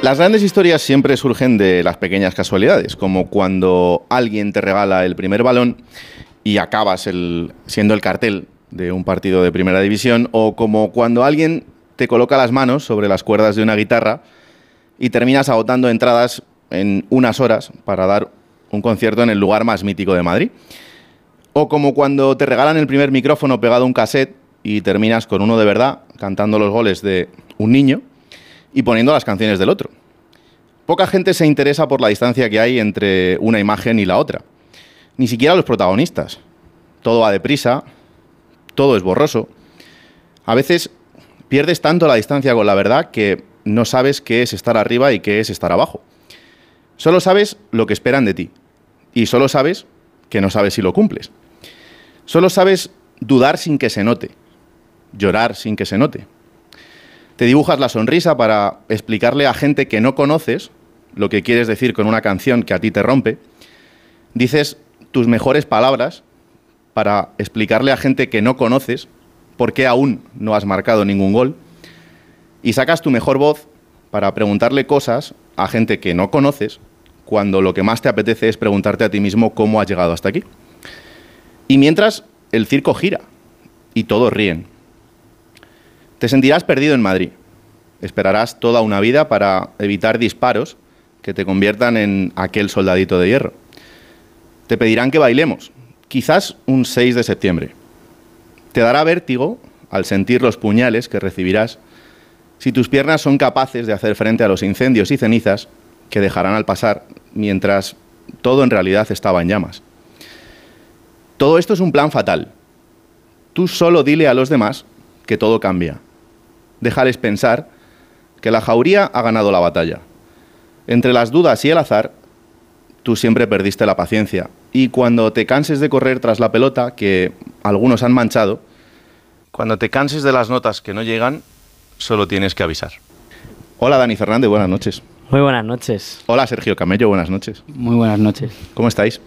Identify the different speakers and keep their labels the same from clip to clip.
Speaker 1: Las grandes historias siempre surgen de las pequeñas casualidades, como cuando alguien te regala el primer balón y acabas siendo el cartel de un partido de primera división, o como cuando alguien te coloca las manos sobre las cuerdas de una guitarra y terminas agotando entradas en unas horas para dar un concierto en el lugar más mítico de Madrid. O como cuando te regalan el primer micrófono pegado a un cassette y terminas con uno de verdad cantando los goles de un niño y poniendo las canciones del otro. Poca gente se interesa por la distancia que hay entre una imagen y la otra. Ni siquiera los protagonistas. Todo va deprisa, todo es borroso. A veces pierdes tanto la distancia con la verdad que no sabes qué es estar arriba y qué es estar abajo. Solo sabes lo que esperan de ti. Y solo sabes que no sabes si lo cumples. Solo sabes dudar sin que se note. Llorar sin que se note. Te dibujas la sonrisa para explicarle a gente que no conoces lo que quieres decir con una canción que a ti te rompe. Dices tus mejores palabras para explicarle a gente que no conoces por qué aún no has marcado ningún gol. Y sacas tu mejor voz para preguntarle cosas a gente que no conoces cuando lo que más te apetece es preguntarte a ti mismo cómo has llegado hasta aquí. Y mientras el circo gira y todos ríen. Te sentirás perdido en Madrid. Esperarás toda una vida para evitar disparos que te conviertan en aquel soldadito de hierro. Te pedirán que bailemos, quizás un 6 de septiembre. Te dará vértigo al sentir los puñales que recibirás si tus piernas son capaces de hacer frente a los incendios y cenizas que dejarán al pasar mientras todo en realidad estaba en llamas. Todo esto es un plan fatal. Tú solo dile a los demás que todo cambia déjales pensar que la jauría ha ganado la batalla. Entre las dudas y el azar, tú siempre perdiste la paciencia. Y cuando te canses de correr tras la pelota, que algunos han manchado, cuando te canses de las notas que no llegan, solo tienes que avisar. Hola Dani Fernández, buenas noches.
Speaker 2: Muy buenas noches.
Speaker 1: Hola Sergio Camello, buenas noches.
Speaker 3: Muy buenas noches.
Speaker 1: ¿Cómo estáis?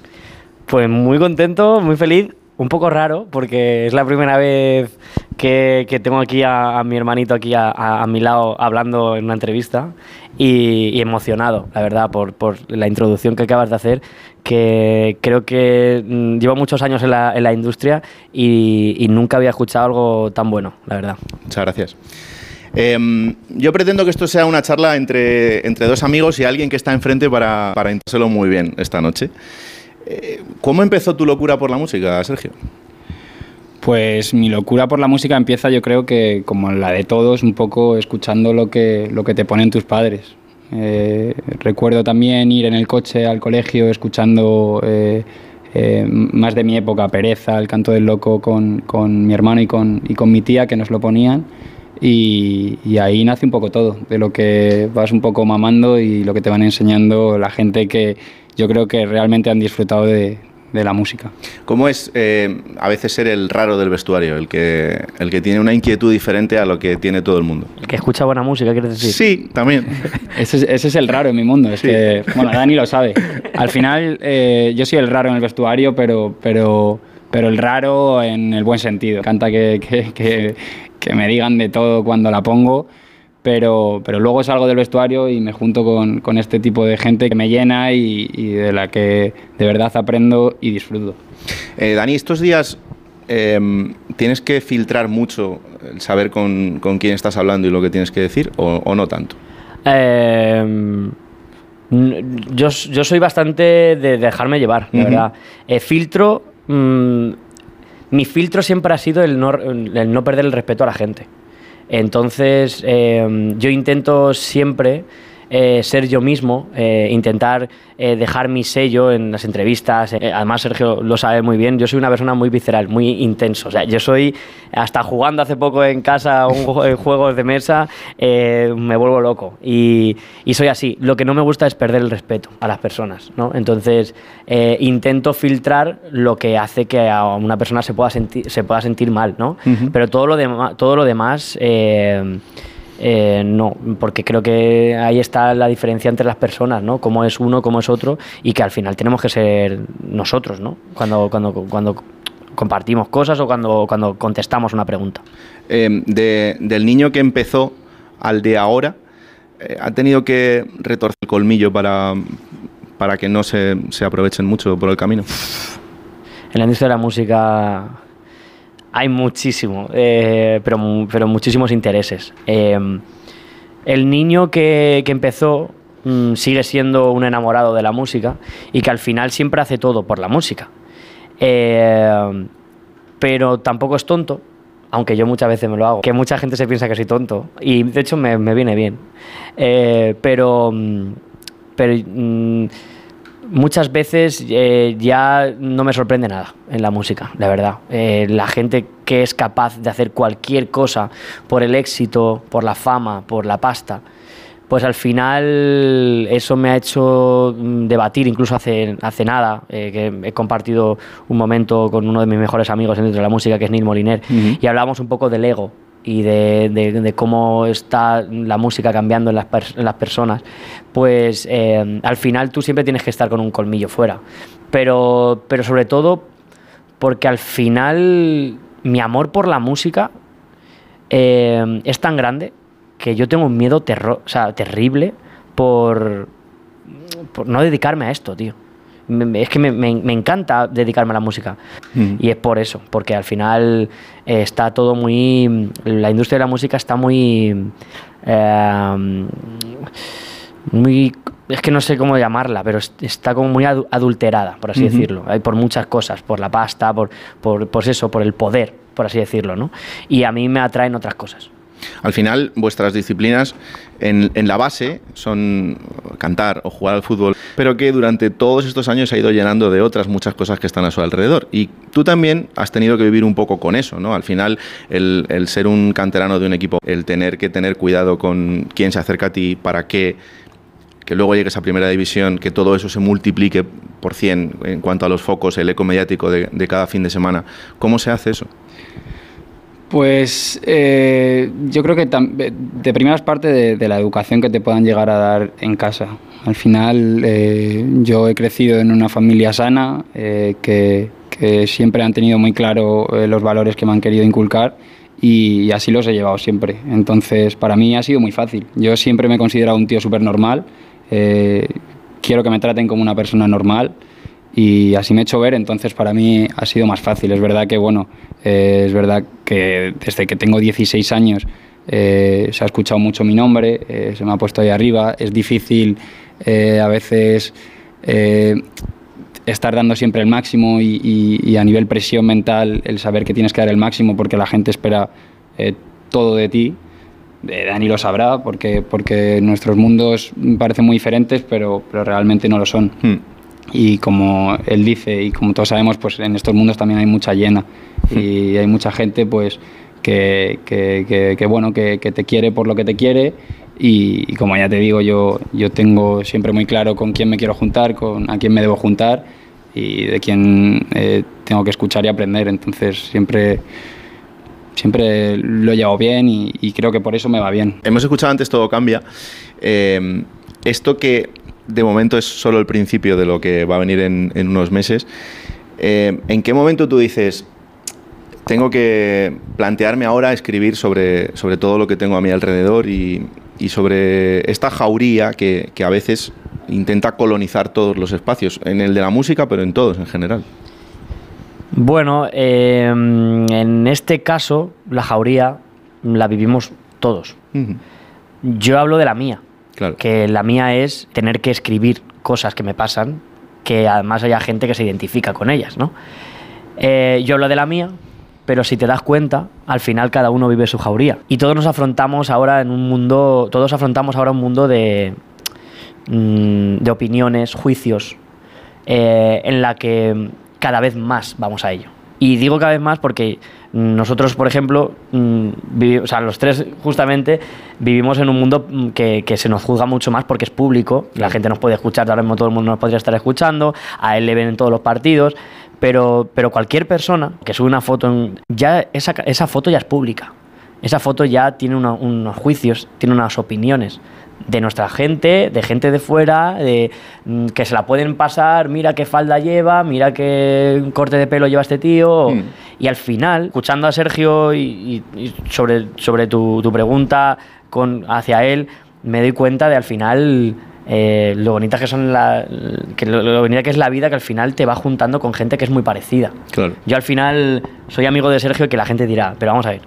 Speaker 2: Pues muy contento, muy feliz un poco raro porque es la primera vez que, tengo aquí a, mi hermanito aquí a, mi lado hablando en una entrevista y, emocionado, la verdad, por, la introducción que acabas de hacer, que creo que mm, llevo muchos años en la, industria y, nunca había escuchado algo tan bueno, la verdad.
Speaker 1: Muchas gracias. Em, yo pretendo que esto sea una charla entre, entre dos amigos y alguien que está enfrente para, para muy bien esta noche. Eh, ¿Cómo empezó tu locura por la música, Sergio?
Speaker 3: Pues mi locura por la música empieza yo creo que como la de todos, un poco escuchando lo que, lo que te ponen tus padres. Eh, recuerdo también ir en el coche al colegio escuchando eh, más de mi época, Pereza, El canto del loco con, con mi hermano y con, y con mi tía que nos lo ponían. Y, ahí nace un poco todo, de lo que vas un poco mamando y lo que te van enseñando la gente que, yo creo que realmente han disfrutado de, la música.
Speaker 1: ¿Cómo es eh, a veces ser el raro del vestuario, el que, el que tiene una inquietud diferente a lo que tiene todo el mundo?
Speaker 2: El que escucha buena música, ¿quieres decir?
Speaker 1: Sí, también.
Speaker 3: ese, es, el raro en mi mundo. Es que, bueno, Dani lo sabe. Al final, eh, yo soy el raro en el vestuario, pero, pero, pero el raro en el buen sentido. Canta que, que, que me digan de todo cuando la pongo pero, pero luego salgo del vestuario y me junto con, con este tipo de gente que me llena y, de la que de verdad aprendo y disfruto.
Speaker 1: Eh, Dani, estos días em, tienes que filtrar mucho el saber con, con, quién estás hablando y lo que tienes que decir o, no tanto.
Speaker 2: Em, yo, yo, soy bastante de dejarme llevar, la verdad. Eh, filtro. Mm, mi filtro siempre ha sido el no, el no perder el respeto a la gente. Entonces, eh, yo intento siempre eh, ser yo mismo, eh, intentar eh, dejar mi sello en las entrevistas. además, Sergio lo sabe muy bien, yo soy una persona muy visceral, muy intenso. O sea, yo soy, hasta jugando hace poco en casa un juegos de mesa, me vuelvo loco. Y, y, soy así. Lo que no me gusta es perder el respeto a las personas. ¿no? Entonces, intento filtrar lo que hace que a una persona se pueda sentir, se pueda sentir mal. ¿no? Pero todo lo, todo lo demás... Eh, no, porque creo que ahí está la diferencia entre las personas, ¿no? Cómo es uno, cómo es otro, y que al final tenemos que ser nosotros, ¿no? Cuando, cuando, cuando compartimos cosas o cuando, cuando contestamos una pregunta.
Speaker 1: Eh, del niño que empezó al de ahora, eh, ha tenido que retorcer el colmillo para, para que no se, se aprovechen mucho por el camino?
Speaker 2: En la industria de la música hay muchísimo, eh, pero, pero muchísimos intereses. Eh, el niño que, que empezó mm, sigue siendo un enamorado de la música y que al final siempre hace todo por la música. Eh, pero tampoco es tonto, aunque yo muchas veces me lo hago. Que mucha gente se piensa que soy tonto y de hecho me, me viene bien. Eh, pero mm, mm, muchas veces eh, ya no me sorprende nada en la música, la verdad. Eh, la gente que es capaz de hacer cualquier cosa por el éxito, por la fama, por la pasta, pues al final eso me ha hecho mm, debatir, incluso hace, hace nada, eh, que he compartido un momento con uno de mis mejores amigos dentro de la música, que es Neil Moliner, y hablábamos un poco del ego y de, de- cómo está la música cambiando en las, pers- en las personas, pues eh, al final tú siempre tienes que estar con un colmillo fuera. Pero, pero sobre todo porque al final mi amor por la música eh, es tan grande que yo tengo un miedo terro- o sea, terrible por, por no dedicarme a esto, tío. Me- es que me, me- me encanta dedicarme a la música.
Speaker 1: Mm.
Speaker 2: Y es por eso, porque al final eh, está todo muy... La industria de la música está muy... eh, muy es que no sé cómo llamarla, pero es- está como muy adu- adulterada, por así decirlo. Hay por muchas cosas, por la pasta, por, por pues eso, por el poder, por así decirlo, ¿no? Y a mí me atraen otras cosas.
Speaker 1: Al final, vuestras disciplinas en, la base son cantar o jugar al fútbol, pero que durante todos estos años se ha ido llenando de otras muchas cosas que están a su alrededor. Y tú también has tenido que vivir un poco con eso, ¿no? Al final, el, el ser un canterano de un equipo, el tener que tener cuidado con quién se acerca a ti, para que, que luego llegues a primera división, que todo eso se multiplique por 100 en cuanto a los focos, el eco mediático de, de cada fin de semana. ¿Cómo se hace eso?
Speaker 3: Pues eh, yo creo que tam- de primeras parte de, la educación que te puedan llegar a dar en casa. Al final eh, yo he crecido en una familia sana eh, que, siempre han tenido muy claro eh, los valores que me han querido inculcar y, así los he llevado siempre. Entonces para mí ha sido muy fácil. Yo siempre me he considerado un tío súper normal. eh, quiero que me traten como una persona normal y así me he hecho ver, entonces para mí ha sido más fácil. Es verdad que, bueno, eh, es verdad que desde que tengo 16 años eh, se ha escuchado mucho mi nombre, eh, se me ha puesto ahí arriba, es difícil a veces estar dando siempre el máximo y, a nivel presión mental el saber que tienes que dar el máximo porque la gente espera todo de ti. Dani lo sabrá porque, porque nuestros mundos parecen muy diferentes, pero, pero realmente no lo son.
Speaker 1: Hmm.
Speaker 3: Y como él dice, y como todos sabemos, pues en estos mundos también hay mucha llena. Y hay mucha gente, pues, que, que- que- que, bueno, que, te quiere por lo que te quiere. Y, y como ya te digo, yo, yo tengo siempre muy claro con quién me quiero juntar, con a quién me debo juntar y de quién eh, tengo que escuchar y aprender. Entonces siempre, siempre lo he llevado bien y, y creo que por eso me va bien.
Speaker 1: Hemos escuchado antes Todo Cambia. Eh, esto que de momento es solo el principio de lo que va a venir en, en unos meses, eh, ¿en qué momento tú dices, tengo que plantearme ahora escribir sobre, sobre todo lo que tengo a mi alrededor y, y sobre esta jauría que, que a veces intenta colonizar todos los espacios, en el de la música, pero en todos en general?
Speaker 2: Bueno, eh, en este caso, la jauría la vivimos todos. Yo hablo de la mía, Que la mía es tener que escribir cosas que me pasan, que además haya gente que se identifica con ellas, ¿no? Eh, yo hablo de la mía, pero si te das cuenta, al final cada uno vive su jauría. Y todos nos afrontamos ahora en un mundo, todos afrontamos ahora un mundo de, mm, de opiniones, juicios, eh, en la que cada vez más vamos a ello. Y digo cada vez más porque nosotros, por ejemplo, mm, vivi- o sea, los tres justamente vivimos en un mundo mm, que, que se nos juzga mucho más porque es público, la gente nos puede escuchar, ahora mismo todo el mundo nos podría estar escuchando, a él le ven en todos los partidos, pero, pero cualquier persona que sube una foto, en- ya esa, esa foto ya es pública. Esa foto ya tiene una- unos juicios, tiene unas opiniones de nuestra gente, de gente de fuera, de, mm, que se la pueden pasar, mira qué falda lleva, mira qué corte de pelo lleva este tío.
Speaker 1: Mm.
Speaker 2: Y al final, escuchando a Sergio y, y- y sobre, sobre tu, tu pregunta con, hacia él, me doy cuenta de al final eh, lo bonita que son la, que lo, lo bonita que es la vida que al final te va juntando con gente que es muy parecida.
Speaker 1: Claro.
Speaker 2: Yo al final soy amigo de Sergio y que la gente dirá, pero vamos a ver,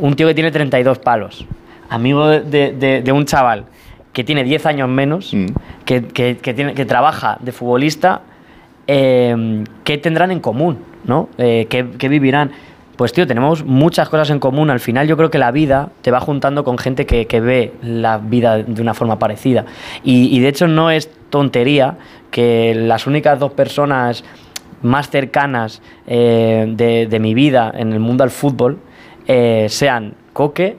Speaker 2: un tío que tiene 32 palos, amigo de, de- de un chaval que tiene 10 años menos,
Speaker 1: Mm.
Speaker 2: que, que- que tiene, que trabaja de futbolista, eh, ¿qué tendrán en común? ¿no? Eh, ¿qué, qué vivirán? Pues tío, tenemos muchas cosas en común. Al final yo creo que la vida te va juntando con gente que, que ve la vida de una forma parecida. Y, y de hecho no es tontería que las únicas dos personas más cercanas eh, de, de mi vida en el mundo del fútbol eh, sean Coque,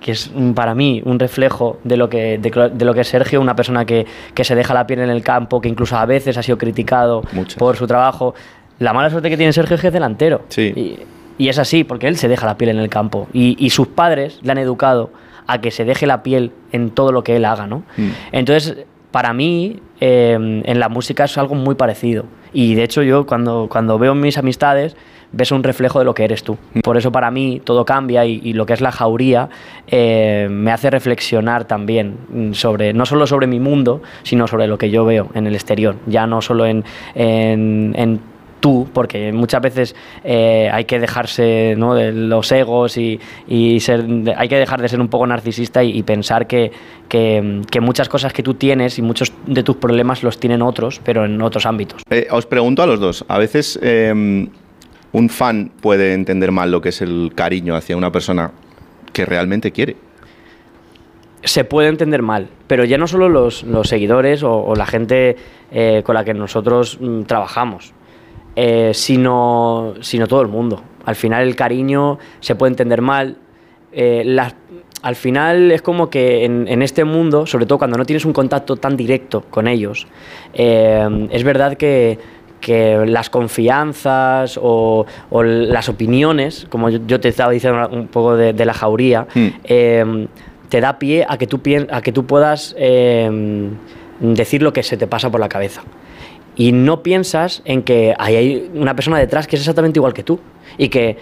Speaker 2: que es mm, para mí un reflejo de lo que, de, lo que es Sergio, una persona que, que se deja la piel en el campo, que incluso a veces ha sido criticado
Speaker 1: Muchas.
Speaker 2: por su trabajo. La mala suerte que tiene Sergio es que es delantero.
Speaker 1: Sí.
Speaker 2: Y, y es así, porque él se deja la piel en el campo. Y, y sus padres le han educado a que se deje la piel en todo lo que él haga, ¿no?
Speaker 1: Mm.
Speaker 2: Entonces, para mí, eh, en la música es algo muy parecido. Y de hecho, yo cuando, cuando veo mis amistades, ves un reflejo de lo que eres tú. Por eso, para mí, todo cambia y, lo que es la jauría eh, me hace reflexionar también mm, sobre, no solo sobre mi mundo, sino sobre lo que yo veo en el exterior. Ya no solo en, en, tú, porque muchas veces eh, hay que dejarse ¿no? de los egos y, y ser, hay que dejar de ser un poco narcisista y, pensar que, que- que muchas cosas que tú tienes y muchos de tus problemas los tienen otros, pero en otros ámbitos.
Speaker 1: Eh, os pregunto a los dos, a veces eh, un fan puede entender mal lo que es el cariño hacia una persona que realmente quiere.
Speaker 2: se puede entender mal, pero ya no solo los, seguidores o, la gente eh, con la que nosotros mm, trabajamos, eh, sino, sino todo el mundo. Al final el cariño se puede entender mal. eh, al final es como que en, este mundo, sobre todo cuando no tienes un contacto tan directo con ellos, es verdad que, que las confianzas o, o las opiniones, como yo, yo te estaba diciendo un poco de, de la jauría,
Speaker 1: Mm.
Speaker 2: eh, te da pie a que tú, a que tú puedas eh, decir lo que se te pasa por la cabeza. Y no piensas en que ahí hay una persona detrás que es exactamente igual que tú y que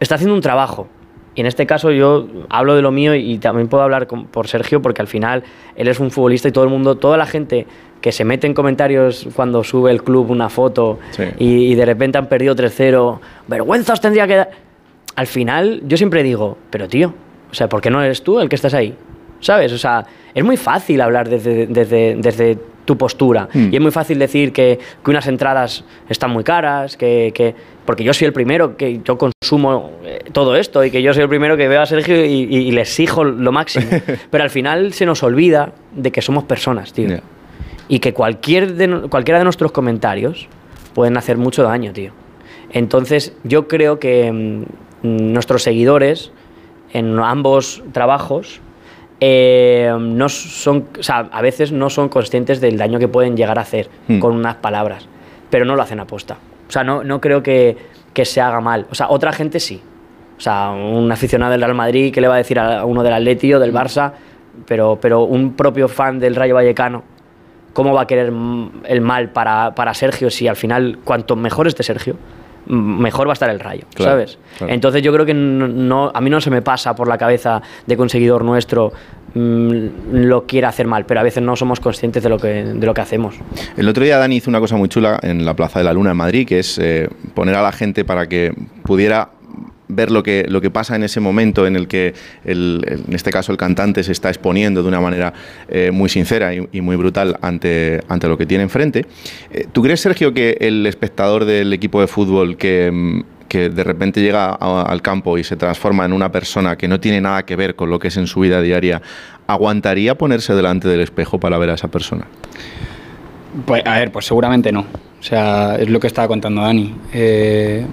Speaker 2: está haciendo un trabajo. Y en este caso yo hablo de lo mío y también puedo hablar con- por Sergio porque al final él es un futbolista y todo el mundo, toda la gente que se mete en comentarios cuando sube el club una foto
Speaker 1: Sí.
Speaker 2: y, y de repente han perdido 3-0, vergüenza os tendría que dar. Al final yo siempre digo, pero tío, o sea, ¿por qué no eres tú el que estás ahí? ¿Sabes? O sea, es muy fácil hablar desde, desde, desde tu postura.
Speaker 1: Mm.
Speaker 2: Y es muy fácil decir que, que unas entradas están muy caras, que, que- porque yo soy el primero que yo consumo eh, todo esto y que yo soy el primero que veo a Sergio y, y- y le exijo lo máximo. Pero al final se nos olvida de que somos personas, tío. Y que cualquier de cualquiera de nuestros comentarios pueden hacer mucho daño, tío. Entonces, yo creo que mm, nuestros seguidores en ambos trabajos eh, no son, o sea, a veces no son conscientes del daño que pueden llegar a hacer
Speaker 1: Hmm.
Speaker 2: con unas palabras, pero no lo hacen aposta. O sea, no, no creo que, que se haga mal. O sea, otra gente sí. O sea, un aficionado del Real Madrid que le va a decir a uno del Atleti o del Barça, pero, pero un propio fan del Rayo Vallecano, ¿cómo va a querer el mal para, para Sergio si al final cuanto mejor esté Sergio, mejor va a estar el Rayo,
Speaker 1: Claro,
Speaker 2: ¿sabes?
Speaker 1: claro.
Speaker 2: Entonces yo creo que no, no- a mí no se me pasa por la cabeza de que un seguidor nuestro mm, lo quiera hacer mal, pero a veces no somos conscientes de lo que, de lo que hacemos.
Speaker 1: El otro día Dani hizo una cosa muy chula en la Plaza de la Luna en Madrid, que es eh, poner a la gente para que pudiera ver lo que, lo que pasa en ese momento en el que, el- en este caso, el cantante se está exponiendo de una manera eh, muy sincera y, muy brutal ante, ante lo que tiene enfrente. Eh, ¿Tú crees, Sergio, que el espectador del equipo de fútbol que, mm, que de repente llega al campo y se transforma en una persona que no tiene nada que ver con lo que es en su vida diaria, aguantaría ponerse delante del espejo para ver a esa persona?
Speaker 3: Pues, a ver, pues seguramente no. O sea, es lo que estaba contando Dani. Eh,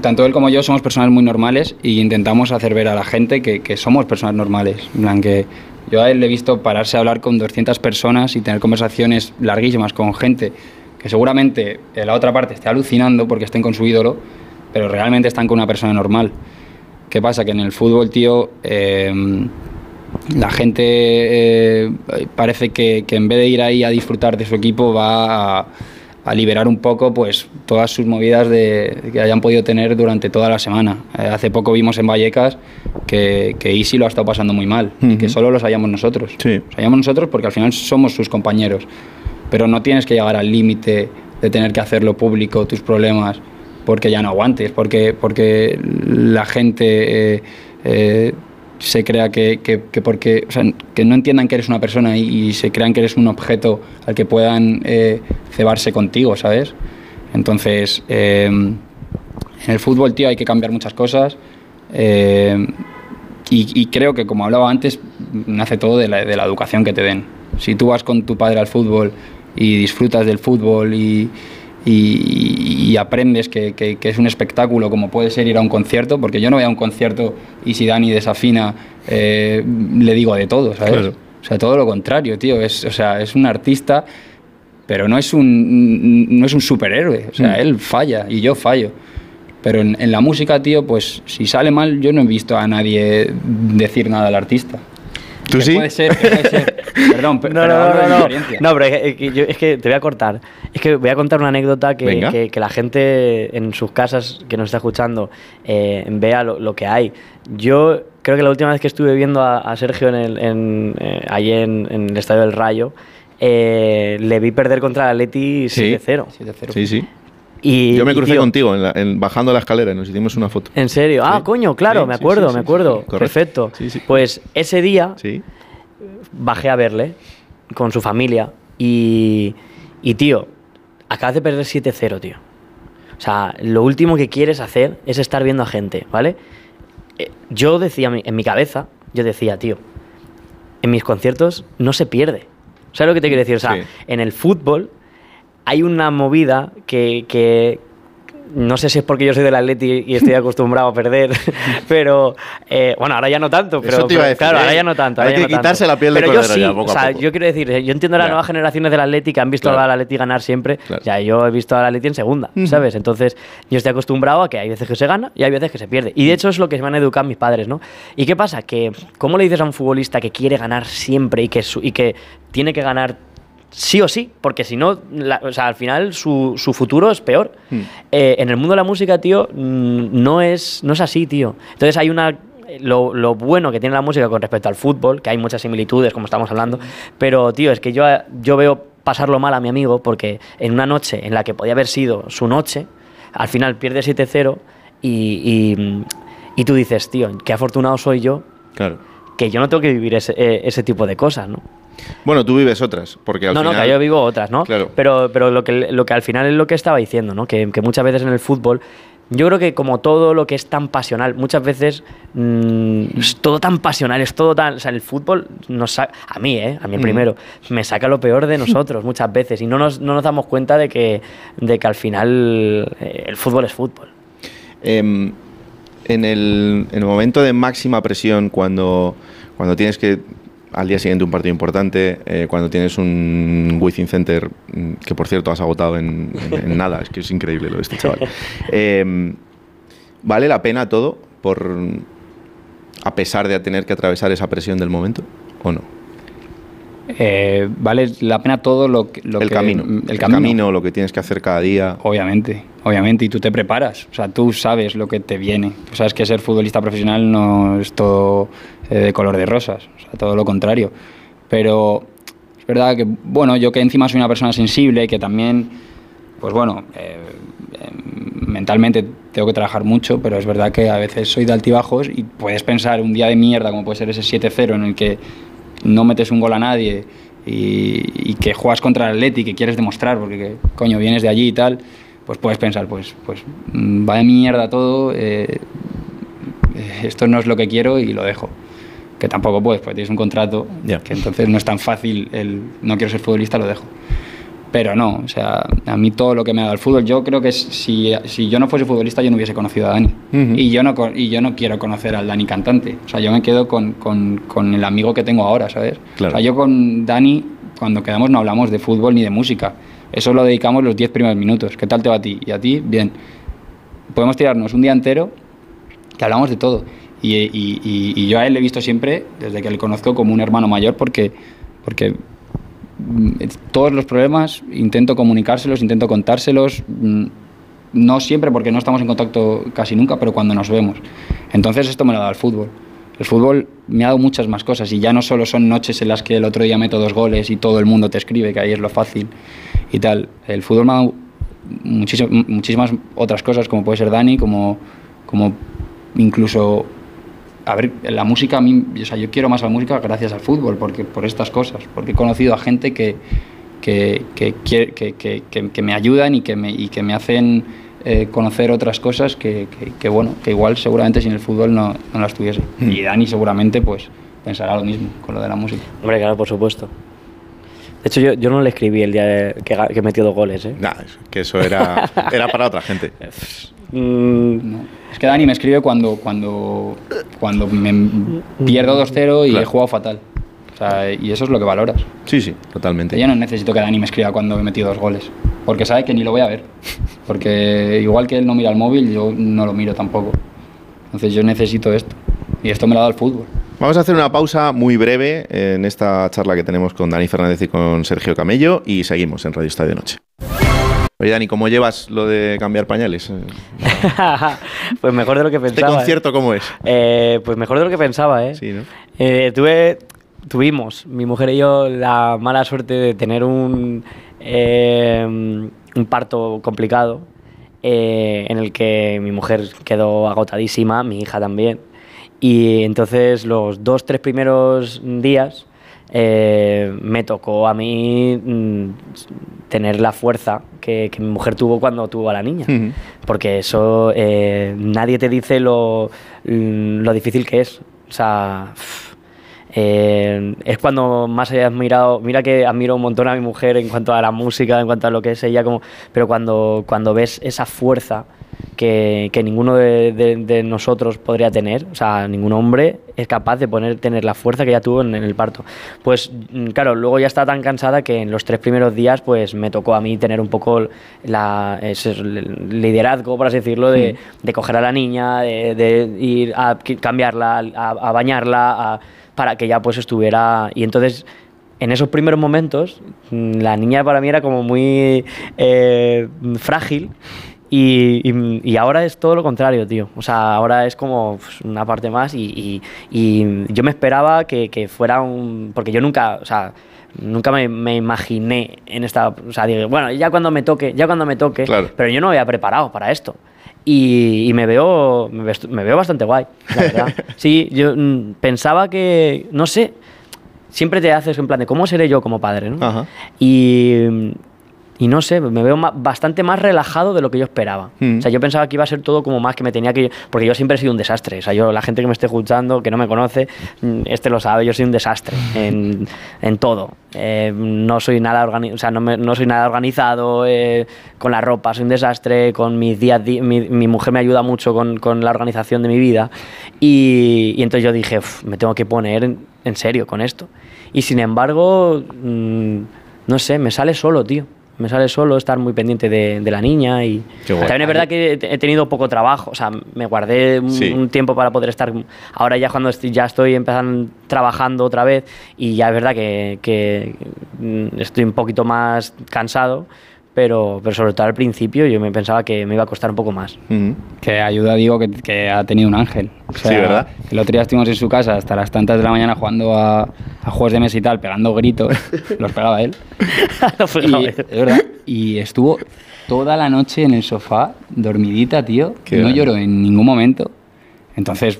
Speaker 3: tanto él como yo somos personas muy normales y intentamos hacer ver a la gente que, que somos personas normales. En plan que yo a él le he visto pararse a hablar con 200 personas y tener conversaciones larguísimas con gente que seguramente en la otra parte esté alucinando porque estén con su ídolo, pero realmente están con una persona normal. ¿Qué pasa? Que en el fútbol, tío, eh, la gente eh, parece que, que en vez de ir ahí a disfrutar de su equipo va a, a liberar un poco pues todas sus movidas de, que hayan podido tener durante toda la semana. Eh, hace poco vimos en Vallecas que, que Easy lo ha estado pasando muy mal y que solo los hallamos nosotros.
Speaker 1: Sí.
Speaker 3: Los hallamos nosotros porque al final somos sus compañeros, pero no tienes que llegar al límite de tener que hacerlo público, tus problemas, porque ya no aguantes, porque, porque la gente... eh, eh, se crea que, que- que porque que no entiendan que eres una persona y, se crean que eres un objeto al que puedan eh, cebarse contigo, ¿sabes? Entonces, eh, en el fútbol, tío, hay que cambiar muchas cosas. eh, y, y creo que, como hablaba antes, nace todo de la, de la educación que te den. Si tú vas con tu padre al fútbol y disfrutas del fútbol y, y- y aprendes que, que- que es un espectáculo, como puede ser ir a un concierto, porque yo no voy a un concierto y si Dani desafina, eh, le digo de todo, ¿sabes?
Speaker 1: Claro.
Speaker 3: O sea, todo lo contrario, tío. Es, o sea, es un artista, pero no es un, no es un superhéroe. O sea,
Speaker 1: Mm.
Speaker 3: él falla y yo fallo. Pero en, en la música, tío, pues si sale mal, yo no he visto a nadie decir nada al artista.
Speaker 1: ¿Tú
Speaker 3: Que
Speaker 1: sí?
Speaker 3: Puede ser, que puede ser. Perdón,
Speaker 2: No,
Speaker 3: pero
Speaker 2: no, no, no. No, pero es que, yo- es que te voy a cortar. Es que voy a contar una anécdota que, que- que la gente en sus casas que nos está escuchando eh, vea lo, lo que hay. Yo creo que la última vez que estuve viendo a, a Sergio en el, en, eh, allí en, en el Estadio del Rayo, eh, le vi perder contra el Atleti
Speaker 1: Sí.
Speaker 2: 7-0.
Speaker 3: 7-0.
Speaker 1: Sí, sí.
Speaker 2: Y,
Speaker 1: Yo me
Speaker 2: y,
Speaker 1: crucé
Speaker 2: tío,
Speaker 1: contigo en la- en- bajando la escalera y nos hicimos una foto.
Speaker 2: ¿En serio? Ah,
Speaker 1: Sí.
Speaker 2: coño, claro,
Speaker 1: Sí,
Speaker 2: me acuerdo,
Speaker 1: sí,
Speaker 2: me acuerdo. Perfecto.
Speaker 1: Sí, sí.
Speaker 2: Pues ese día
Speaker 1: Sí.
Speaker 2: bajé a verle con su familia y, y tío, acabas de perder 7-0, tío. O sea, lo último que quieres hacer es estar viendo a gente, ¿vale? Eh, Yo decía, en mi cabeza, yo decía, tío, en mis conciertos no se pierde. ¿Sabes lo que te quiero decir? O sea, en el fútbol hay una movida que, que no sé si es porque yo soy del Atleti y estoy acostumbrado a perder, pero eh, bueno, ahora ya no tanto, pero,
Speaker 1: Eso te iba a decir,
Speaker 2: claro,
Speaker 1: ¿eh?
Speaker 2: ahora ya no tanto.
Speaker 1: Hay que
Speaker 2: no tanto.
Speaker 1: quitarse la piel de
Speaker 2: Pero yo sí,
Speaker 1: ya, poco
Speaker 2: o
Speaker 1: a
Speaker 2: sea, yo quiero decir, yo entiendo las
Speaker 1: Ya.
Speaker 2: nuevas generaciones del Atleti que han visto
Speaker 1: Claro.
Speaker 2: al Atleti ganar siempre, ya yo he visto al Atleti en segunda. ¿sabes? Entonces, yo estoy acostumbrado a que hay veces que se gana y hay veces que se pierde. Y de hecho es lo que me han educado mis padres, ¿no? ¿Y qué pasa? Que, ¿cómo le dices a un futbolista que quiere ganar siempre y que, su- y que tiene que ganar sí o sí? Porque si no, la- o sea, al final su, su futuro es peor.
Speaker 1: Hmm.
Speaker 2: Eh, en el mundo de la música, tío, no es, no es así, tío. Entonces hay una... Lo, lo bueno que tiene la música con respecto al fútbol, que hay muchas similitudes, como estamos hablando, pero, tío, es que yo, yo veo pasarlo mal a mi amigo porque en una noche en la que podía haber sido su noche, al final pierde 7-0 y, y, y tú dices, tío, qué afortunado soy yo
Speaker 1: Claro.
Speaker 2: que yo no tengo que vivir ese, eh, ese tipo de cosas, ¿no?
Speaker 1: Bueno, tú vives otras, porque al
Speaker 2: no,
Speaker 1: final...
Speaker 2: no, que yo vivo otras, ¿no?
Speaker 1: Claro.
Speaker 2: Pero, pero lo, que, lo que al final es lo que estaba diciendo, ¿no? Que, que muchas veces en el fútbol, yo creo que como todo lo que es tan pasional, muchas veces mm, es todo tan pasional, es todo tan... O sea, el fútbol nos sa- a mí, ¿eh? A mí
Speaker 1: Mm.
Speaker 2: primero, me saca lo peor de nosotros muchas veces y no nos, no nos damos cuenta de que, de que al final eh, el fútbol es fútbol.
Speaker 1: Em, en, el, en el momento de máxima presión, cuando, cuando tienes que al día siguiente un partido importante, eh, cuando tienes un Within Center, mm, que por cierto has agotado en, nada, es que es increíble lo de este chaval. Em, ¿Vale la pena todo por a pesar de tener que atravesar esa presión del momento o no?
Speaker 3: Eh, vale la pena todo lo que... lo
Speaker 1: el,
Speaker 3: que-
Speaker 1: camino,
Speaker 3: El camino.
Speaker 1: lo que tienes que hacer cada día.
Speaker 3: Obviamente, obviamente, y tú te preparas, o sea, tú sabes lo que te viene. Tú sabes que ser futbolista profesional no es todo eh, de color de rosas, o sea, todo lo contrario. Pero es verdad que, bueno, yo que encima soy una persona sensible y que también, pues bueno, eh, eh, mentalmente tengo que trabajar mucho, pero es verdad que a veces soy de altibajos y puedes pensar un día de mierda como puede ser ese 7-0 en el que no metes un gol a nadie y, y que juegas contra el Atleti que quieres demostrar porque que, coño vienes de allí y tal pues puedes pensar pues pues mm, vaya mierda todo eh, eh, esto no es lo que quiero y lo dejo. Que tampoco puedes pues tienes un contrato que entonces no es tan fácil el no quiero ser futbolista lo dejo pero no, o sea, a mí todo lo que me ha dado el fútbol, yo creo que si, si yo no fuese futbolista yo no hubiese conocido a Dani.
Speaker 1: Ujú.
Speaker 3: y, yo no, y yo no quiero conocer al Dani cantante. O sea, yo me quedo con, con- con el amigo que tengo ahora, ¿sabes?
Speaker 1: Claro.
Speaker 3: O sea, yo con Dani, cuando quedamos no hablamos de fútbol ni de música. Eso lo dedicamos los 10 primeros minutos. ¿Qué tal te va a ti? Y a ti, bien. Podemos tirarnos un día entero que hablamos de todo. Y, y- y- y yo a él le he visto siempre, desde que le conozco, como un hermano mayor, porque, porque todos los problemas intento comunicárselos, intento contárselos, mm, no siempre porque no estamos en contacto casi nunca, pero cuando nos vemos. Entonces esto me lo dado el fútbol. El fútbol me ha dado muchas más cosas y ya no solo son noches en las que el otro día meto dos goles y todo el mundo te escribe, que ahí es lo fácil y tal. El fútbol me ha dado muchísimas otras cosas, como puede ser Dani, como, como incluso a ver, la música a mí, o sea, yo quiero más la música gracias al fútbol, porque por estas cosas, porque he conocido a gente que, que, que, que, que me ayudan y que me, y que me hacen eh, conocer otras cosas que, que, bueno, que igual seguramente sin el fútbol no, no las tuviese. Hmm. Y Dani seguramente pues pensará lo mismo con lo de la música.
Speaker 2: Hombre, claro, por supuesto. De hecho, yo, yo no le escribí el día que, que metió dos goles. ¿eh?
Speaker 1: Nah, que eso era, era para otra gente.
Speaker 3: Mm. Es que Dani me escribe cuando, cuando, cuando me pierdo 2-0 y he jugado fatal. O sea, y eso es lo que valoras.
Speaker 1: Sí, sí, totalmente.
Speaker 3: Yo no necesito que Dani me escriba cuando he metido dos goles, porque sabe que ni lo voy a ver. Porque igual que él no mira el móvil, yo no lo miro tampoco. Entonces yo necesito esto. Y esto me lo ha dado el fútbol.
Speaker 1: Vamos a hacer una pausa muy breve en esta charla que tenemos con Dani Fernández y con Sergio Camello y seguimos en Radio Estadio Noche. Oye, Dani, ¿cómo llevas lo de cambiar pañales?
Speaker 2: pues mejor de lo que
Speaker 1: ¿Este
Speaker 2: pensaba.
Speaker 1: concierto cómo es?
Speaker 2: Eh, pues mejor de lo que pensaba, ¿eh?
Speaker 1: Sí, ¿no?
Speaker 2: Eh, tuve, tuvimos, mi mujer y yo, la mala suerte de tener un, eh, un parto complicado eh, en el que mi mujer quedó agotadísima, mi hija también. Y entonces los dos, tres primeros días eh, me tocó a mí mm, tener la fuerza que, que mi mujer tuvo cuando tuvo a la niña. Porque eso eh, nadie te dice lo, lo difícil que es. O sea, eh, es cuando más he admirado, mira que admiro un montón a mi mujer en cuanto a la música, en cuanto a lo que es ella, como, pero cuando, cuando ves esa fuerza que, que ninguno de, de- de nosotros podría tener, o sea, ningún hombre es capaz de poner, tener la fuerza que ella tuvo en, en el parto. Pues mm, claro, luego ya está tan cansada que en los tres primeros días pues me tocó a mí tener un poco la, ese el liderazgo, por así decirlo, de, de coger a la niña, de, ir a cambiarla, a, a bañarla, a- para que ya pues estuviera... Y entonces en esos primeros momentos, mm, la niña para mí era como muy eh, frágil. Y, y- y ahora es todo lo contrario, tío. O sea, ahora es como pues, una parte más y, y- yo me esperaba que, que fuera un... Porque yo nunca, o sea, nunca me, me imaginé en esta... O sea, digo, bueno, ya cuando me toque, ya cuando me toque,
Speaker 1: Claro.
Speaker 2: pero yo no me había preparado para esto. Y, me veo me veo bastante guay, la verdad. Sí, yo mm, pensaba que, no sé, siempre te haces en plan de cómo seré yo como padre, ¿no?
Speaker 1: Ajá.
Speaker 2: Y, y no sé, me veo ma- bastante más relajado de lo que yo esperaba.
Speaker 1: Mm.
Speaker 2: O sea, yo pensaba que iba a ser todo como más que me tenía que... Porque yo siempre he sido un desastre. O sea, yo, la gente que me esté escuchando, que no me conoce, mm, este lo sabe, yo soy un desastre en, en todo. Eh, no soy nada organi- o sea, no, me- no soy nada organizado eh, con la ropa, soy un desastre, con mis días... mi, mi mujer me ayuda mucho con, con la organización de mi vida. Y, y entonces yo dije, "Uf, me tengo que poner en, en serio con esto. Y sin embargo, mm, no sé, me sale solo, tío. Me sale solo estar muy pendiente de, de la niña y también es verdad que he he tenido poco trabajo, o sea, me guardé un,
Speaker 1: Sí.
Speaker 2: un tiempo para poder estar. Ahora ya cuando estoy, ya estoy empezando trabajando otra vez y ya es verdad que, que, mm, estoy un poquito más cansado, pero, pero sobre todo al principio yo me pensaba que me iba a costar un poco más.
Speaker 3: Que ayuda, digo, que, que ha tenido un ángel. O
Speaker 1: Sí, ¿verdad?
Speaker 3: El otro día estuvimos en su casa hasta las tantas de la mañana jugando a, a juegos de mesa y tal, pegando gritos. los pegaba él. Y, es verdad. Y estuvo toda la noche en el sofá, dormidita, tío.
Speaker 1: Qué
Speaker 3: no
Speaker 1: grande.
Speaker 3: lloró en ningún momento. Entonces,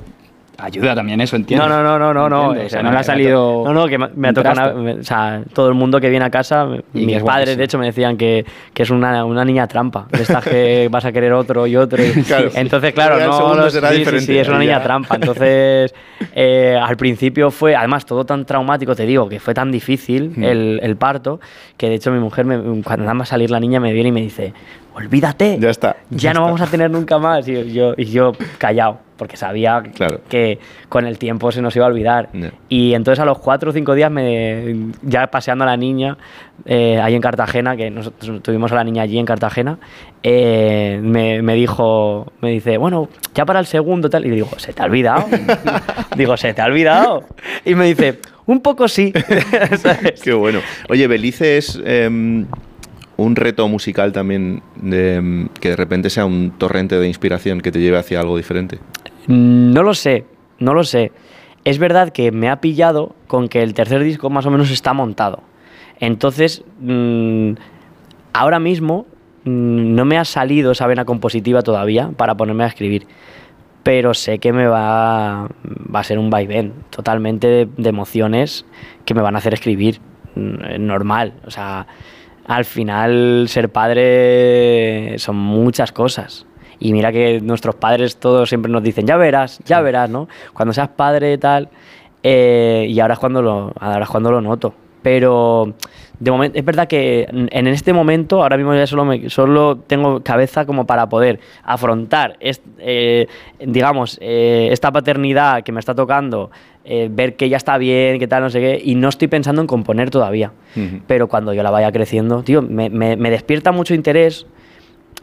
Speaker 3: ayuda también eso, entiendo.
Speaker 2: No, no, no, no, no, no.
Speaker 3: O sea,
Speaker 2: eh,
Speaker 3: no
Speaker 2: me-
Speaker 3: le ha salido.
Speaker 2: No, no, que me, ha tocado. o sea, todo el mundo que viene a casa, mis
Speaker 3: es
Speaker 2: padres, de hecho, me decían que, que es una, una niña trampa. De estas que vas a querer otro y otro. y-
Speaker 1: Claro.
Speaker 2: Entonces, claro,
Speaker 1: Ya
Speaker 2: no. los-
Speaker 1: será
Speaker 2: sí, sí, sí, es una niña
Speaker 1: ya.
Speaker 2: trampa. Entonces, eh, al principio fue, además, todo tan traumático, te digo, que fue tan difícil
Speaker 1: Mm.
Speaker 2: el, el parto, que de hecho mi mujer, me- cuando nada más salir la niña, me viene y me dice: Olvídate.
Speaker 1: Ya está.
Speaker 2: Ya no vamos a tener nunca más. Y yo- y yo callado, porque sabía
Speaker 1: Claro.
Speaker 2: que con el tiempo se nos iba a olvidar. Y entonces a los cuatro o cinco días, me, ya paseando a la niña, eh, ahí en Cartagena, que nosotros tuvimos a la niña allí en Cartagena, eh, me, me dijo, me dice, bueno, ya para el segundo tal. Y digo, ¿se te ha olvidado? digo, ¿se te ha olvidado? Y me dice, un poco sí.
Speaker 1: Qué bueno. Oye, Belice es em, un reto musical también de, em, que de repente sea un torrente de inspiración que te lleve hacia algo diferente.
Speaker 2: No lo sé, no lo sé. Es verdad que me ha pillado con que el tercer disco más o menos está montado. Entonces, mm, ahora mismo mm, no me ha salido esa vena compositiva todavía para ponerme a escribir. Pero sé que me va, va a ser un vaivén totalmente de, de emociones que me van a hacer escribir. mm, Normal. O sea, al final ser padre son muchas cosas. Y mira que nuestros padres todos siempre nos dicen, ya verás, ya verás, ¿no? Cuando seas padre y tal. eh, y ahora es cuando lo, ahora es cuando lo noto. Pero de momento, es verdad que en en este momento, ahora mismo ya solo, me- solo tengo cabeza como para poder afrontar, est- eh, digamos, eh, esta paternidad que me está tocando, eh, ver que ya está bien, que tal, no sé qué, y no estoy pensando en componer todavía.
Speaker 1: Ujú.
Speaker 2: Pero cuando yo la vaya creciendo, tío, me, me- me despierta mucho interés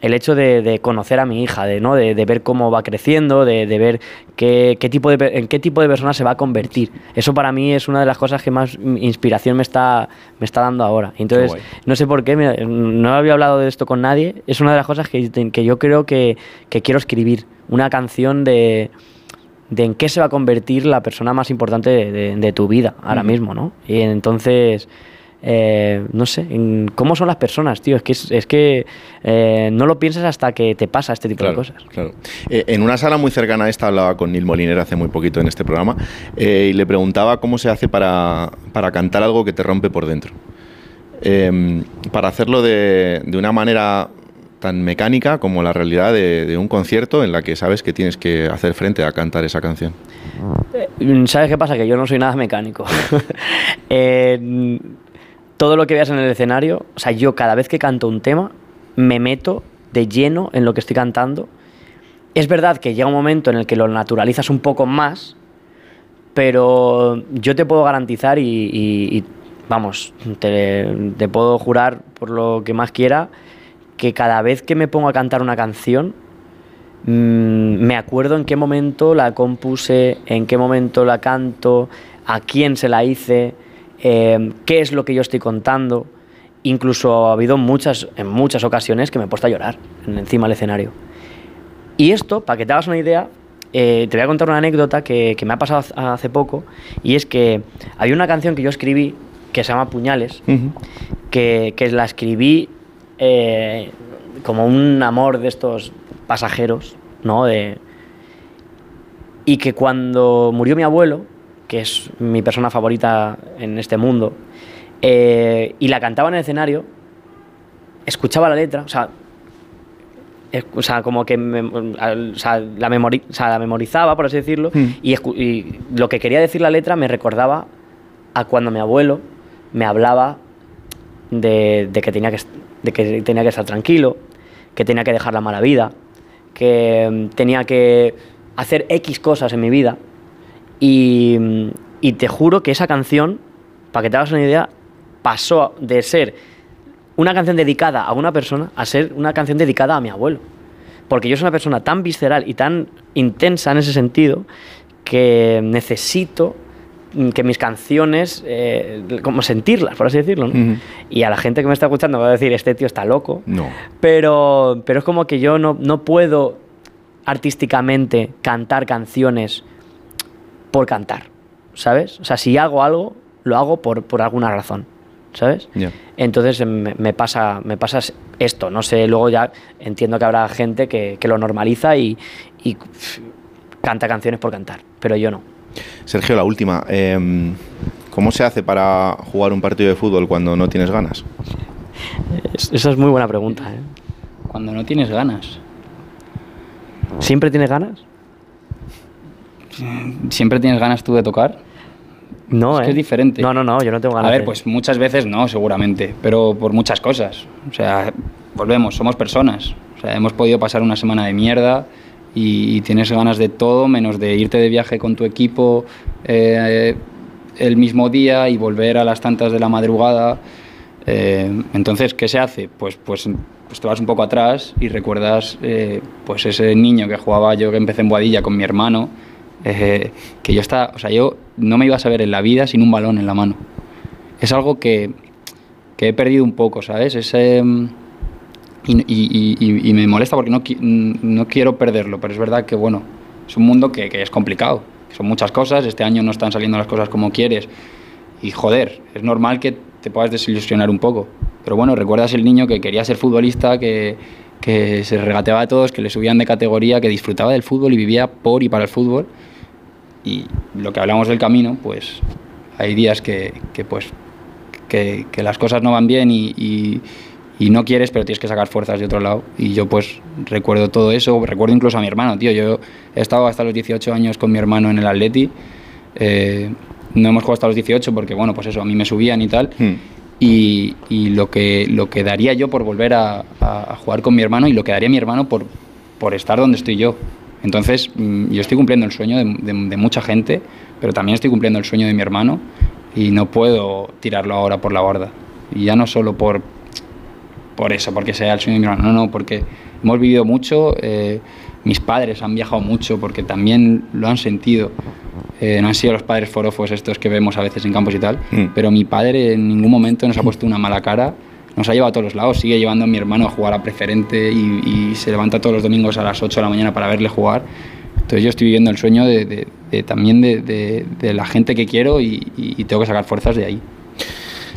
Speaker 2: el hecho de, de conocer a mi hija, de, ¿no? de, de ver cómo va creciendo, de, de ver qué, qué tipo de, en qué tipo de persona se va a convertir. Eso para mí es una de las cosas que más inspiración me está, me está dando ahora. Entonces, no sé por qué, mira, no había hablado de esto con nadie, es una de las cosas que, que yo creo que, que quiero escribir, una canción de, de en qué se va a convertir la persona más importante de, tu vida ahora mismo, ¿no? Y entonces, eh, no sé, en cómo son las personas, tío. Es que, es, que eh, no lo piensas hasta que te pasa este tipo
Speaker 1: Claro,
Speaker 2: de cosas.
Speaker 1: claro. Eh, en una sala muy cercana a esta hablaba con Neil Moliner hace muy poquito en este programa y le preguntaba cómo se hace para, para cantar algo que te rompe por dentro. Em, para hacerlo de, de una manera tan mecánica como la realidad de, de un concierto en la que sabes que tienes que hacer frente a cantar esa canción.
Speaker 2: ¿Sabes qué pasa? Que yo no soy nada mecánico. Eh, todo lo que veas en el escenario, o sea, yo cada vez que canto un tema, me meto de lleno en lo que estoy cantando. Es verdad que llega un momento en el que lo naturalizas un poco más, pero yo te puedo garantizar y, vamos, te, te puedo jurar por lo que más quiera que cada vez que me pongo a cantar una canción, mm, me acuerdo en qué momento la compuse, en qué momento la canto, a quién se la hice, eh, qué es lo que yo estoy contando. Incluso ha habido muchas, en muchas ocasiones que me he puesto a llorar en- encima del escenario. Y esto, para que te hagas una idea, eh, te voy a contar una anécdota que, que me ha pasado hace- poco, y es que había una canción que yo escribí que se llama Puñales, que, que la escribí eh, como un amor de estos pasajeros, ¿no? De, y que cuando murió mi abuelo, que es mi persona favorita en este mundo, eh, y la cantaba en el escenario, escuchaba la letra, o sea, o sea, como que me- o sea, la, memori- o sea, la memorizaba, por así decirlo,
Speaker 1: Mm.
Speaker 2: y, y lo que quería decir la letra me recordaba a cuando mi abuelo me hablaba de, de que tenía que, de que tenía que estar tranquilo, que tenía que dejar la mala vida, que mm, tenía que hacer X cosas en mi vida. Y, y te juro que esa canción, para que te hagas una idea, pasó de ser una canción dedicada a una persona a ser una canción dedicada a mi abuelo. Porque yo soy una persona tan visceral y tan intensa en ese sentido que necesito mm, que mis canciones, eh, como sentirlas, por así decirlo. Y a la gente que me está escuchando va a decir, este tío está loco.
Speaker 1: No.
Speaker 2: Pero, pero es como que yo no, no puedo artísticamente cantar canciones por cantar, ¿sabes? O sea, si hago algo, lo hago por, por alguna razón, ¿sabes? Entonces em, me, me pasa, me pasa esto, no sé, luego ya entiendo que habrá gente que, que lo normaliza y, y, canta canciones por cantar, pero yo no.
Speaker 1: Sergio, la última. Em, ¿Cómo se hace para jugar un partido de fútbol cuando no tienes ganas?
Speaker 2: Es- esa es muy buena pregunta. ¿eh?
Speaker 3: Cuando no tienes ganas.
Speaker 2: ¿Siempre tienes ganas?
Speaker 3: ¿Siempre tienes ganas tú de tocar?
Speaker 2: No,
Speaker 3: Es que
Speaker 2: ¿eh?
Speaker 3: es diferente.
Speaker 2: No, no, no, yo no tengo ganas
Speaker 3: A ver,
Speaker 2: de-
Speaker 3: pues muchas veces no, seguramente, pero por muchas cosas. O sea, volvemos, somos personas. O sea, hemos podido pasar una semana de mierda y, y tienes ganas de todo, menos de irte de viaje con tu equipo eh, el mismo día y volver a las tantas de la madrugada. Eh, entonces, ¿qué se hace? Pues, pues, pues te vas un poco atrás y recuerdas eh, pues ese niño que jugaba yo que empecé en Boadilla con mi hermano, eh, que yo estaba, o sea, yo no me ibas a ver en la vida sin un balón en la mano. Es algo que, que he perdido un poco, ¿sabes? Ese, mm, y, y- y- me molesta porque no, qui- no quiero perderlo, pero es verdad que, bueno, es un mundo que, que es complicado. Son muchas cosas, este año no están saliendo las cosas como quieres. Y joder, es normal que te puedas desilusionar un poco. Pero bueno, recuerdas el niño que quería ser futbolista, que, que se regateaba a todos, que le subían de categoría, que disfrutaba del fútbol y vivía por y para el fútbol. Y lo que hablamos del camino, pues hay días que, que, pues, que, que las cosas no van bien y, y- y no quieres, pero tienes que sacar fuerzas de otro lado. Y yo pues recuerdo todo eso, recuerdo incluso a mi hermano, tío. Yo he estado hasta los 18 años con mi hermano en el Atleti. Eh, no hemos jugado hasta los 18 porque, bueno, pues eso, a mí me subían y tal.
Speaker 1: Hmm.
Speaker 3: Y, y lo, que, lo que daría yo por volver a, a- jugar con mi hermano y lo que daría mi hermano por, por estar donde estoy yo. Entonces, mm, yo estoy cumpliendo el sueño de, de- de mucha gente, pero también estoy cumpliendo el sueño de mi hermano y no puedo tirarlo ahora por la borda. Y ya no solo por, por eso, porque sea el sueño de mi hermano, no, no, porque hemos vivido mucho, eh, mis padres han viajado mucho porque también lo han sentido. Eh, no han sido los padres forofos estos que vemos a veces en campos y tal,
Speaker 1: Mm.
Speaker 3: pero mi padre en ningún momento nos ha puesto una mala cara, nos ha llevado a todos los lados, sigue llevando a mi hermano a jugar a preferente y, y se levanta todos los domingos a las 8 de la mañana para verle jugar. Entonces yo estoy viviendo el sueño de, de- de también de, la gente que quiero y, y- tengo que sacar fuerzas de ahí.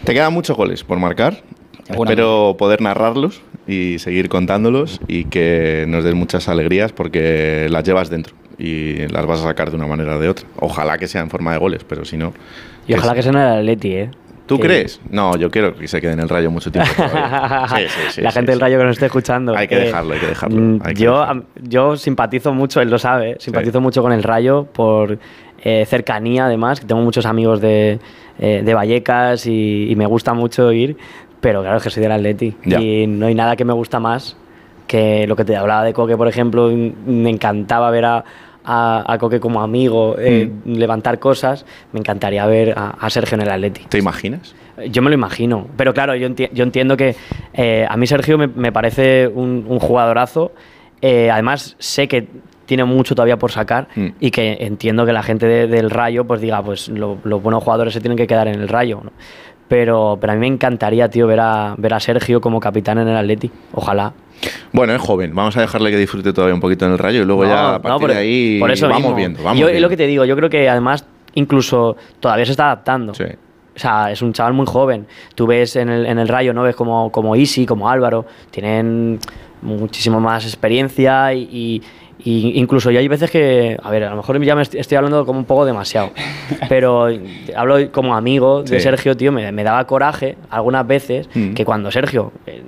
Speaker 1: Te quedan muchos goles por marcar. Espero poder narrarlos y seguir contándolos y que nos den muchas alegrías porque las llevas dentro y las vas a sacar de una manera o de otra. Ojalá que sea en forma de goles, pero si no.
Speaker 2: Y ojalá que sea en el Atleti, ¿eh?
Speaker 1: ¿Tú
Speaker 2: Que-
Speaker 1: crees? No, yo quiero que se quede en el rayo mucho tiempo. Sí, sí, sí,
Speaker 2: la gente del. Rayo que nos esté escuchando.
Speaker 1: Hay que
Speaker 2: eh,
Speaker 1: dejarlo, hay que dejarlo,
Speaker 2: mm,
Speaker 1: hay que
Speaker 2: yo,
Speaker 1: dejarlo.
Speaker 2: yo simpatizo mucho, él lo sabe, simpatizo mucho con el Rayo por eh, cercanía, además, que tengo muchos amigos de, eh, de Vallecas y, y me gusta mucho ir, pero claro, es que soy del Atleti.
Speaker 1: Ya.
Speaker 2: Y no hay nada que me gusta más que lo que te hablaba de Coque, por ejemplo, me encantaba ver a, a, a Coque como amigo, eh,
Speaker 1: Mm.
Speaker 2: levantar cosas, me encantaría ver a, a Sergio en el Atleti.
Speaker 1: ¿Te imaginas?
Speaker 2: Yo me lo imagino, pero claro, yo, enti- yo entiendo que eh, a mí Sergio me, me parece un, un jugadorazo. Eh, además, sé que tiene mucho todavía por sacar
Speaker 1: Mm.
Speaker 2: y que entiendo que la gente de- del Rayo pues diga, pues lo- los buenos jugadores se tienen que quedar en el Rayo. ¿no? Pero, pero a mí me encantaría, tío, ver a, ver a Sergio como capitán en el Atleti. Ojalá.
Speaker 1: Bueno, es joven. Vamos a dejarle que disfrute todavía un poquito en el rayo y luego
Speaker 2: No,
Speaker 1: ya a
Speaker 2: no,
Speaker 1: partir
Speaker 2: por-
Speaker 1: de ahí
Speaker 2: por eso
Speaker 1: vamos
Speaker 2: mismo.
Speaker 1: viendo. Vamos
Speaker 2: yo,
Speaker 1: viendo.
Speaker 2: lo que te digo, yo creo que además incluso todavía se está adaptando.
Speaker 1: Sí.
Speaker 2: O sea, es un chaval muy joven. Tú ves en el, en el Rayo, ¿no? Ves como, como Isi, como Álvaro, tienen muchísimo más experiencia y, y- y incluso yo hay veces que, a ver, a lo mejor ya me est- estoy hablando como un poco demasiado, pero hablo como amigo de
Speaker 1: Sí.
Speaker 2: Sergio, tío, me, me daba coraje algunas veces
Speaker 1: Mm.
Speaker 2: que cuando Sergio eh,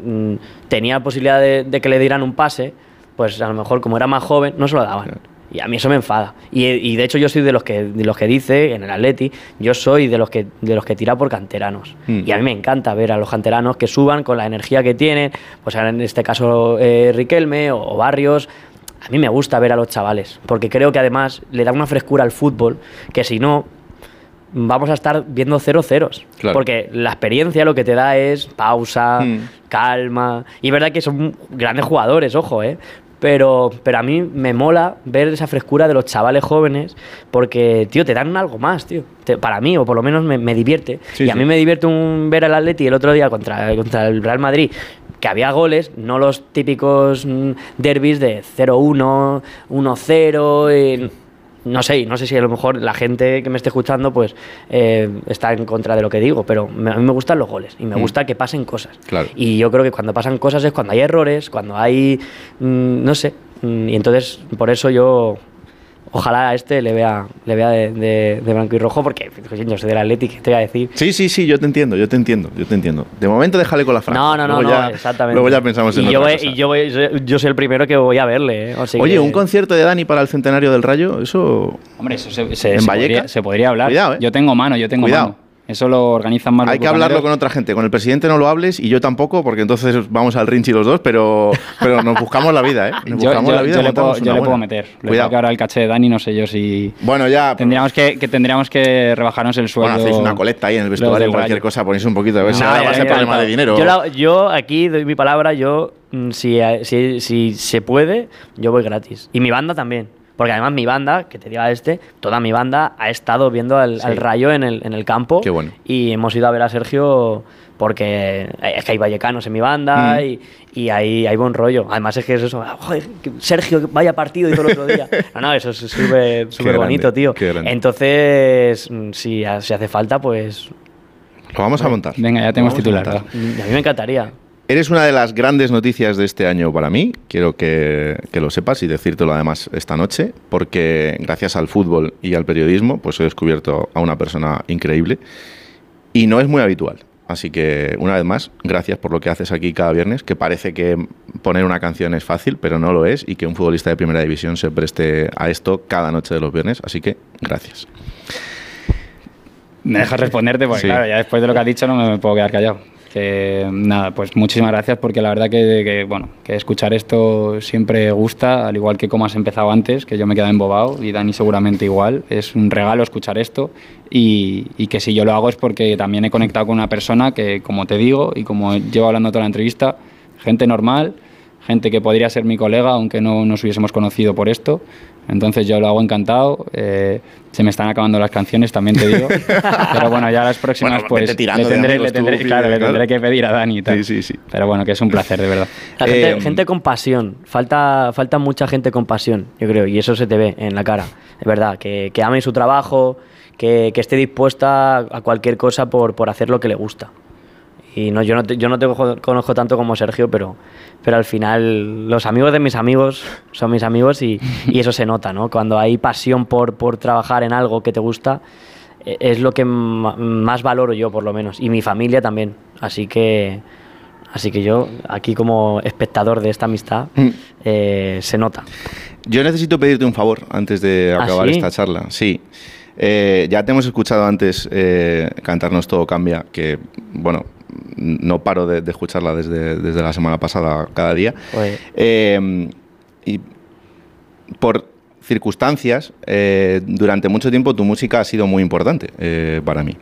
Speaker 2: tenía posibilidad de, de que le dieran un pase, pues a lo mejor como era más joven, no se lo daban. Y a mí eso me enfada. Y, y de hecho yo soy de los que de los que dice en el Atleti, yo soy de los que de los que tira por canteranos.
Speaker 1: Mm.
Speaker 2: Y a mí me encanta ver a los canteranos que suban con la energía que tienen, pues en este caso eh, Riquelme o, o Barrios. A mí me gusta ver a los chavales, porque creo que además le da una frescura al fútbol que si no vamos a estar viendo cero ceros.
Speaker 1: Claro.
Speaker 2: Porque la experiencia lo que te da es pausa,
Speaker 1: Mm.
Speaker 2: calma. Y es verdad que son grandes jugadores, ojo, ¿eh? Pero, pero a mí me mola ver esa frescura de los chavales jóvenes porque, tío, te dan algo más, tío. Te- para mí, o por lo menos me, me divierte.
Speaker 1: Sí,
Speaker 2: y a
Speaker 1: sí.
Speaker 2: mí me divierte un, ver al Atleti el otro día contra, contra el Real Madrid que había goles, no los típicos mm, derbis de 0-1, 1-0, eh, no sé, no sé si a lo mejor la gente que me esté escuchando pues eh, está en contra de lo que digo, pero me- a mí me gustan los goles y me
Speaker 1: Mm.
Speaker 2: gusta que pasen cosas.
Speaker 1: Claro.
Speaker 2: Y yo creo que cuando pasan cosas es cuando hay errores, cuando hay, mm, no sé, y entonces por eso yo ojalá a este le vea, le vea de, de- de blanco y rojo, porque pues, yo soy del Atlético, ¿qué te voy a decir?
Speaker 1: Sí, sí, sí, yo te entiendo, yo te entiendo, yo te entiendo. De momento déjale con la franja.
Speaker 2: No, no, no,
Speaker 1: luego
Speaker 2: no,
Speaker 1: ya,
Speaker 2: exactamente.
Speaker 1: Luego ya pensamos en
Speaker 2: y yo
Speaker 1: otra
Speaker 2: voy,
Speaker 1: cosa.
Speaker 2: Y yo, voy- yo soy el primero que voy a verle. ¿eh?
Speaker 1: Oye,
Speaker 2: que-
Speaker 1: un concierto de Dani para el centenario del Rayo, eso
Speaker 3: Hombre, eso se, se-
Speaker 1: ¿En
Speaker 3: se
Speaker 1: Vallecas?
Speaker 3: podría, se podría hablar.
Speaker 1: Cuidado, ¿eh?
Speaker 3: Yo tengo mano, yo tengo
Speaker 1: Cuidado.
Speaker 3: mano. Eso lo organizan más
Speaker 1: hay
Speaker 3: los
Speaker 1: que hablarlo con otra gente. Con el presidente no lo hables y yo tampoco, porque entonces vamos al Rinchi los dos, pero, pero nos buscamos la vida, ¿eh? Nos
Speaker 3: Yo,
Speaker 1: buscamos
Speaker 3: yo-
Speaker 1: la vida
Speaker 3: yo le puedo, yo le puedo meter.
Speaker 1: Cuidado.
Speaker 3: que ahora el caché de Dani, no sé yo si.
Speaker 1: Bueno, ya.
Speaker 3: Tendríamos que, que tendríamos que rebajarnos el sueldo.
Speaker 1: Bueno, hacéis una colecta ahí en el vestuario, cualquier
Speaker 3: Rayo.
Speaker 1: cosa, ponéis un poquito, a ver si ahora va a ser problema
Speaker 2: ya.
Speaker 1: de dinero.
Speaker 2: Yo, la- yo aquí doy mi palabra, yo, mm, si, si, si se puede, yo voy gratis. Y mi banda también. Porque además mi banda, que te diga este, toda mi banda ha estado viendo al, al Rayo en el, en el campo.
Speaker 1: Qué bueno.
Speaker 2: Y hemos ido a ver a Sergio porque es que hay vallecanos en mi banda
Speaker 1: Mm.
Speaker 2: y, y hay, hay buen rollo. Además es que es eso, joder, que Sergio, vaya partido hizo el otro día. No, no, eso es súper bonito, tío.
Speaker 1: qué grande.
Speaker 2: Entonces, mm, si, si hace falta, pues
Speaker 1: Lo vamos a montar.
Speaker 3: Venga, ya tenemos
Speaker 1: a
Speaker 3: titular. va.
Speaker 2: mm, a mí me encantaría.
Speaker 1: Eres una de las grandes noticias de este año para mí, quiero que, que lo sepas y decírtelo además esta noche, porque gracias al fútbol y al periodismo, pues he descubierto a una persona increíble y no es muy habitual. Así que, una vez más, gracias por lo que haces aquí cada viernes, que parece que poner una canción es fácil, pero no lo es, y que un futbolista de primera división se preste a esto cada noche de los viernes. Así que, gracias.
Speaker 3: Me dejas responderte porque,
Speaker 1: Sí.
Speaker 3: claro, ya después de lo que has dicho no me puedo quedar callado. Que nada, pues muchísimas gracias porque la verdad que, bueno, que escuchar esto siempre gusta, al igual que como has empezado antes, que yo me he quedado embobado y Dani seguramente igual. Es un regalo escuchar esto y, y que si yo lo hago es porque también he conectado con una persona que, como te digo y como llevo hablando toda la entrevista, gente normal, gente que podría ser mi colega aunque no nos hubiésemos conocido por esto. Entonces yo lo hago encantado. eh, se me están acabando las canciones, también te digo. Pero bueno, ya las próximas
Speaker 1: Bueno,
Speaker 3: pues le tendré, le tendré-
Speaker 1: tú,
Speaker 3: claro, le
Speaker 1: claro.
Speaker 3: tendré que pedir a Dani y tal.
Speaker 1: Sí, sí, sí.
Speaker 3: Pero bueno, que es un placer, de verdad.
Speaker 2: La gente,
Speaker 1: Eh,
Speaker 2: gente con pasión. Falta, falta mucha gente con pasión, yo creo, y eso se te ve en la cara. Es verdad, que, que ame su trabajo, que, que esté dispuesta a cualquier cosa por, por hacer lo que le gusta. Y no, yo no te, yo no te conozco tanto como Sergio, pero, pero al final los amigos de mis amigos son mis amigos y, y eso se nota, ¿no? Cuando hay pasión por, por trabajar en algo que te gusta, eh, es lo que más valoro yo, por lo menos, y mi familia también. Así que, así que yo, aquí como espectador de esta amistad,
Speaker 1: Mm.
Speaker 2: eh, se nota.
Speaker 1: Yo necesito pedirte un favor antes de
Speaker 2: ¿Ah,
Speaker 1: acabar
Speaker 2: sí?
Speaker 1: esta charla. Sí. Eh, ya te hemos escuchado antes eh, cantarnos Todo Cambia, que, bueno, no paro de, de escucharla desde, desde la semana pasada cada día. Eh, y por circunstancias, eh, durante mucho tiempo tu música ha sido muy importante eh, para mí.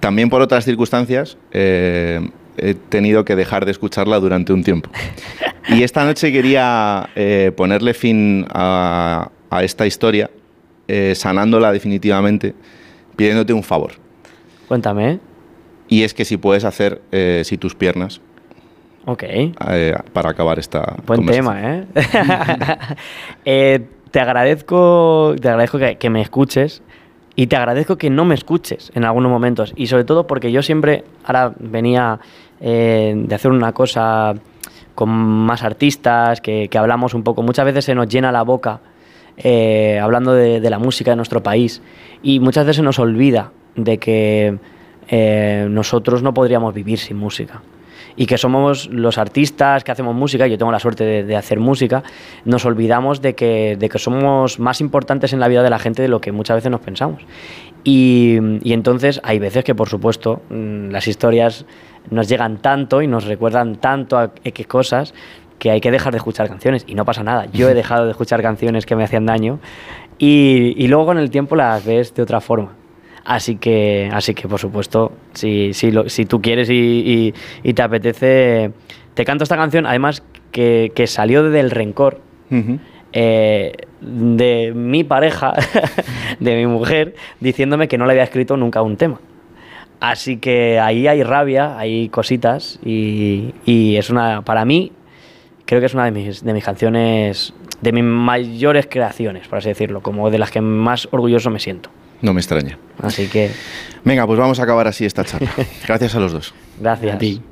Speaker 1: También por otras circunstancias he tenido que dejar de escucharla durante un tiempo. Y esta noche quería ponerle fin a, a esta historia, sanándola definitivamente, pidiéndote un favor.
Speaker 2: cuéntame.
Speaker 1: Y es que si puedes hacer, eh, si tus piernas,
Speaker 2: Ok.
Speaker 1: eh, para acabar esta
Speaker 2: Buen tema, ¿eh? Eh, Te agradezco, te agradezco que, que me escuches y te agradezco que no me escuches en algunos momentos. Y sobre todo porque yo siempre, ahora venía eh, de hacer una cosa con más artistas, que, que hablamos un poco, muchas veces se nos llena la boca eh, hablando de, de la música de nuestro país y muchas veces se nos olvida de que eh, nosotros no podríamos vivir sin música y que somos los artistas que hacemos música, yo tengo la suerte de, de hacer música, nos olvidamos de que, de que somos más importantes en la vida de la gente de lo que muchas veces nos pensamos. Y, y entonces hay veces que, por supuesto, mm, las historias nos llegan tanto y nos recuerdan tanto a X cosas que hay que dejar de escuchar canciones y no pasa nada. Yo he dejado de escuchar canciones que me hacían daño y, y luego con el tiempo las ves de otra forma. Así que, así que por supuesto, si, si, lo- si tú quieres y, y- y te apetece, te canto esta canción, además que, que salió del rencor
Speaker 1: Ujú.
Speaker 2: eh, de mi pareja, de mi mujer, diciéndome que no le había escrito nunca un tema. Así que ahí hay rabia, hay cositas y, y es una, para mí, creo que es una de mis, de mis canciones, de mis mayores creaciones, por así decirlo, como de las que más orgulloso me siento.
Speaker 1: No me extraña.
Speaker 2: Así que,
Speaker 1: Venga, pues vamos a acabar así esta charla. Gracias a los dos.
Speaker 2: gracias.
Speaker 3: A ti.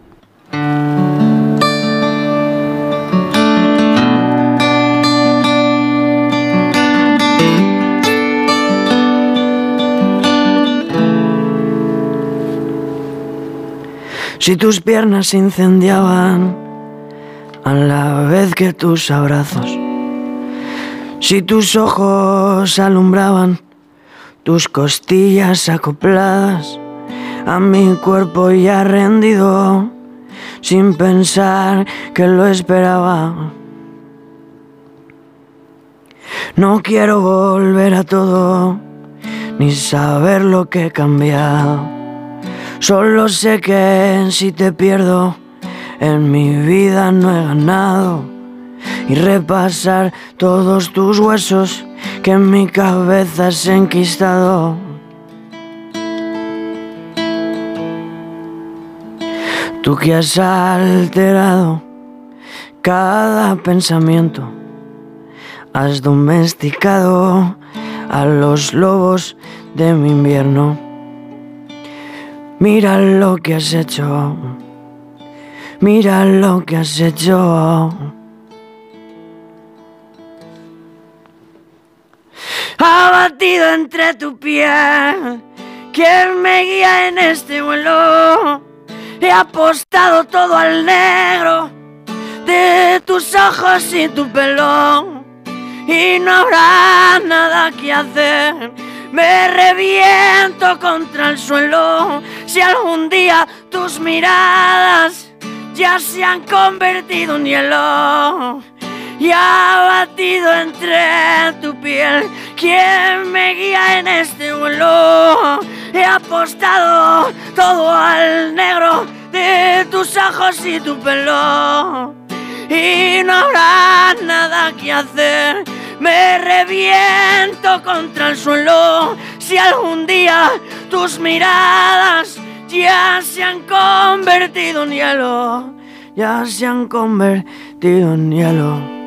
Speaker 2: Si tus piernas se incendiaban a la vez que tus abrazos, si tus ojos alumbraban tus costillas acopladas a mi cuerpo ya rendido, sin pensar que lo esperaba. No quiero volver a todo, ni saber lo que he cambiado. Solo sé que si te pierdo, en mi vida no he ganado.
Speaker 4: y repasar todos tus huesos que en mi cabeza has enquistado. Tú que has alterado cada pensamiento, has domesticado a los lobos de mi invierno. Mira lo que has hecho, mira lo que has hecho. Abatido entre tu piel, ¿quién me guía en este vuelo? He apostado todo al negro de tus ojos y tu pelo y no habrá nada que hacer. Me reviento contra el suelo si algún día tus miradas ya se han convertido en hielo y ha batido entre tu piel. ¿Quién me guía en este vuelo? He apostado todo al negro de tus ojos y tu pelo y no habrá nada que hacer. Me reviento contra el suelo si algún día tus miradas ya se han convertido en hielo, ya se han convertido en hielo.